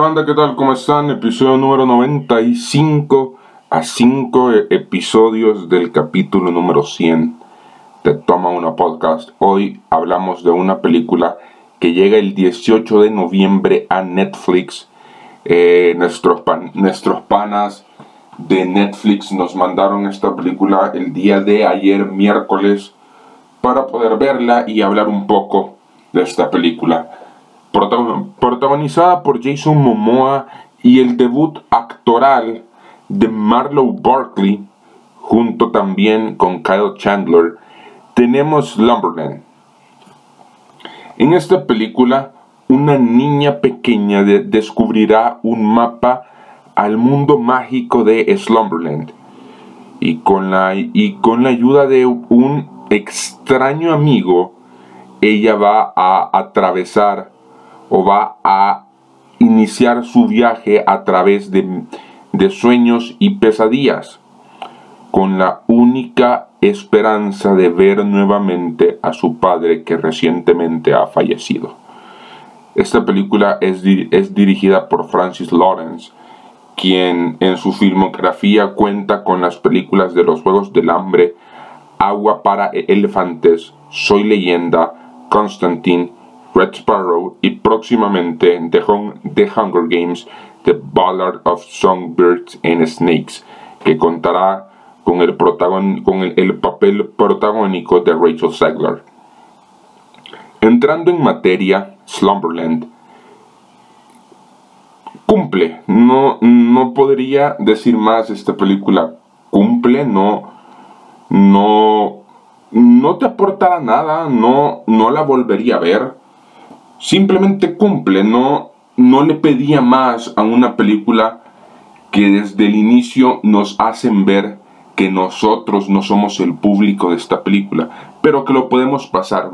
Banda, ¿qué tal? ¿Cómo están? Episodio número 95 a 5 episodios del capítulo número 100 de Toma Una Podcast. Hoy hablamos de una película que llega el 18 de noviembre a Netflix. Eh, nuestros, nuestros panas de Netflix nos mandaron esta película el día de ayer, miércoles, para poder verla y hablar un poco de esta película. Protagonizada por Jason Momoa y el debut actoral de Marlowe Barkley, junto también con Kyle Chandler, tenemos Lumberland. En esta película, una niña pequeña descubrirá un mapa al mundo mágico de Slumberland y con la, y con la ayuda de un extraño amigo, ella va a atravesar o va a iniciar su viaje a través de, de sueños y pesadillas, con la única esperanza de ver nuevamente a su padre que recientemente ha fallecido. Esta película es, es dirigida por Francis Lawrence, quien en su filmografía cuenta con las películas de los Juegos del Hambre, Agua para Elefantes, Soy Leyenda, Constantine, Red Sparrow y próximamente The, The Hunger Games, The Ballad of Songbirds and Snakes, que contará con el, con el, papel protagónico de Rachel Zegler. Entrando en materia, Slumberland cumple. No, no podría decir más esta película. Cumple, no, no, no te aportará nada, no, no la volvería a ver simplemente cumple, no, no le pedía más a una película que desde el inicio nos hacen ver que nosotros no somos el público de esta película, pero que lo podemos pasar,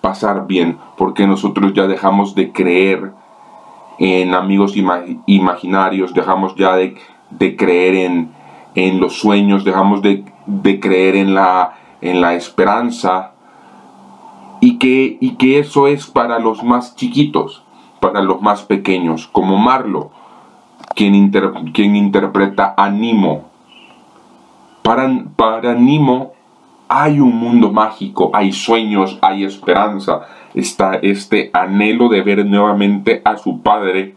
pasar bien, porque nosotros ya dejamos de creer en amigos imaginarios, dejamos ya de, creer en, en, los sueños, dejamos de, de creer en la, en la esperanza, y que, y que eso es para los más chiquitos, para los más pequeños, como Marlo, quien, quien interpreta a Nimo. Para, para Nimo hay un mundo mágico, hay sueños, hay esperanza, está este anhelo de ver nuevamente a su padre,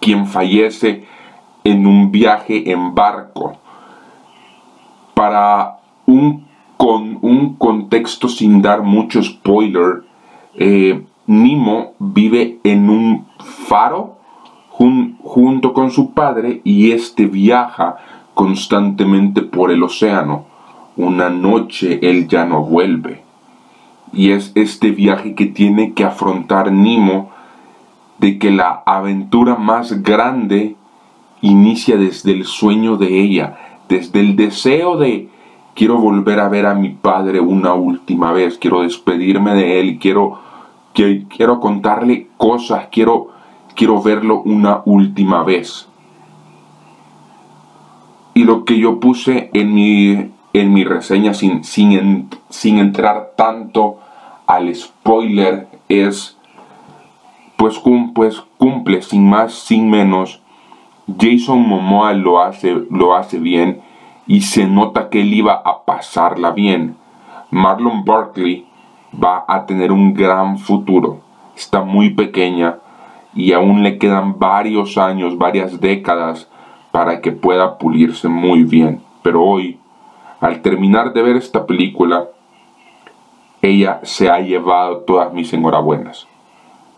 quien fallece en un viaje en barco. Para un con un contexto sin dar mucho spoiler, eh, Nemo vive en un faro junto con su padre y este viaja constantemente por el océano. Una noche él ya no vuelve. Y es este viaje que tiene que afrontar Nemo de que la aventura más grande inicia desde el sueño de ella, desde el deseo de quiero volver a ver a mi padre una última vez, quiero despedirme de él, quiero, quiero, quiero contarle cosas, quiero, quiero verlo una última vez. Y lo que yo puse en mi, en mi reseña sin, sin, sin entrar tanto al spoiler es, pues, pues cumple sin más, sin menos. Jason Momoa lo hace, lo hace bien y se nota que él iba a pasarla bien. Marlon Barkley va a tener un gran futuro. Está muy pequeña y aún le quedan varios años, varias décadas para que pueda pulirse muy bien. Pero hoy, al terminar de ver esta película, ella se ha llevado todas mis enhorabuenas.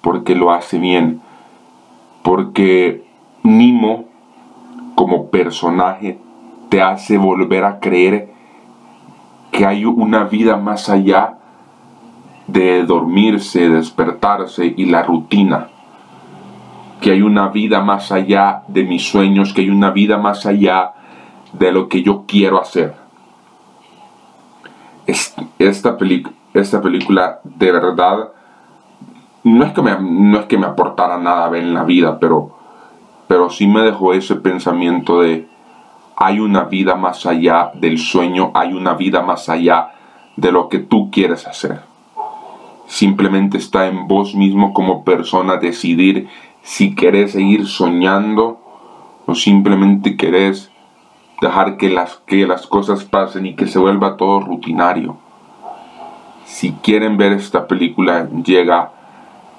Porque lo hace bien. Porque Nimo, como personaje, te hace volver a creer que hay una vida más allá de dormirse, despertarse y la rutina. Que hay una vida más allá de mis sueños, que hay una vida más allá de lo que yo quiero hacer. Esta, esta película de verdad no es que me, no es que me aportara nada en la vida, pero, pero sí me dejó ese pensamiento de, hay una vida más allá del sueño, hay una vida más allá de lo que tú quieres hacer. Simplemente está en vos mismo como persona decidir si querés seguir soñando o simplemente querés dejar que las, que las cosas pasen y que se vuelva todo rutinario. Si quieren ver esta película, llega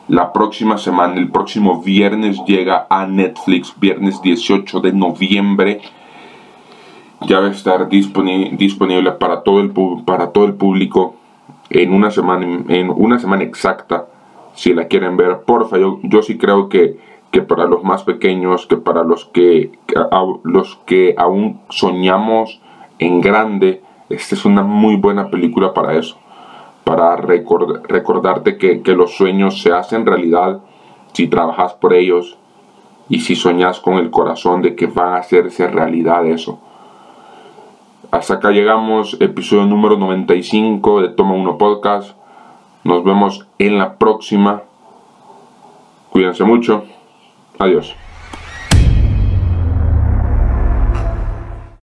la próxima semana, el próximo viernes llega a Netflix, viernes 18 de noviembre. Ya va a estar disponible para todo el, para todo el público en una semana, en una semana exacta. Si la quieren ver, porfa, yo, yo sí creo que, que para los más pequeños, que para los que, los que aún soñamos en grande, esta es una muy buena película para eso para recordarte que, los sueños se hacen realidad si trabajas por ellos y si soñas con el corazón de que van a hacerse realidad eso. Hasta acá llegamos, episodio número 95 de Toma 1 Podcast. Nos vemos en la próxima. Cuídense mucho. Adiós.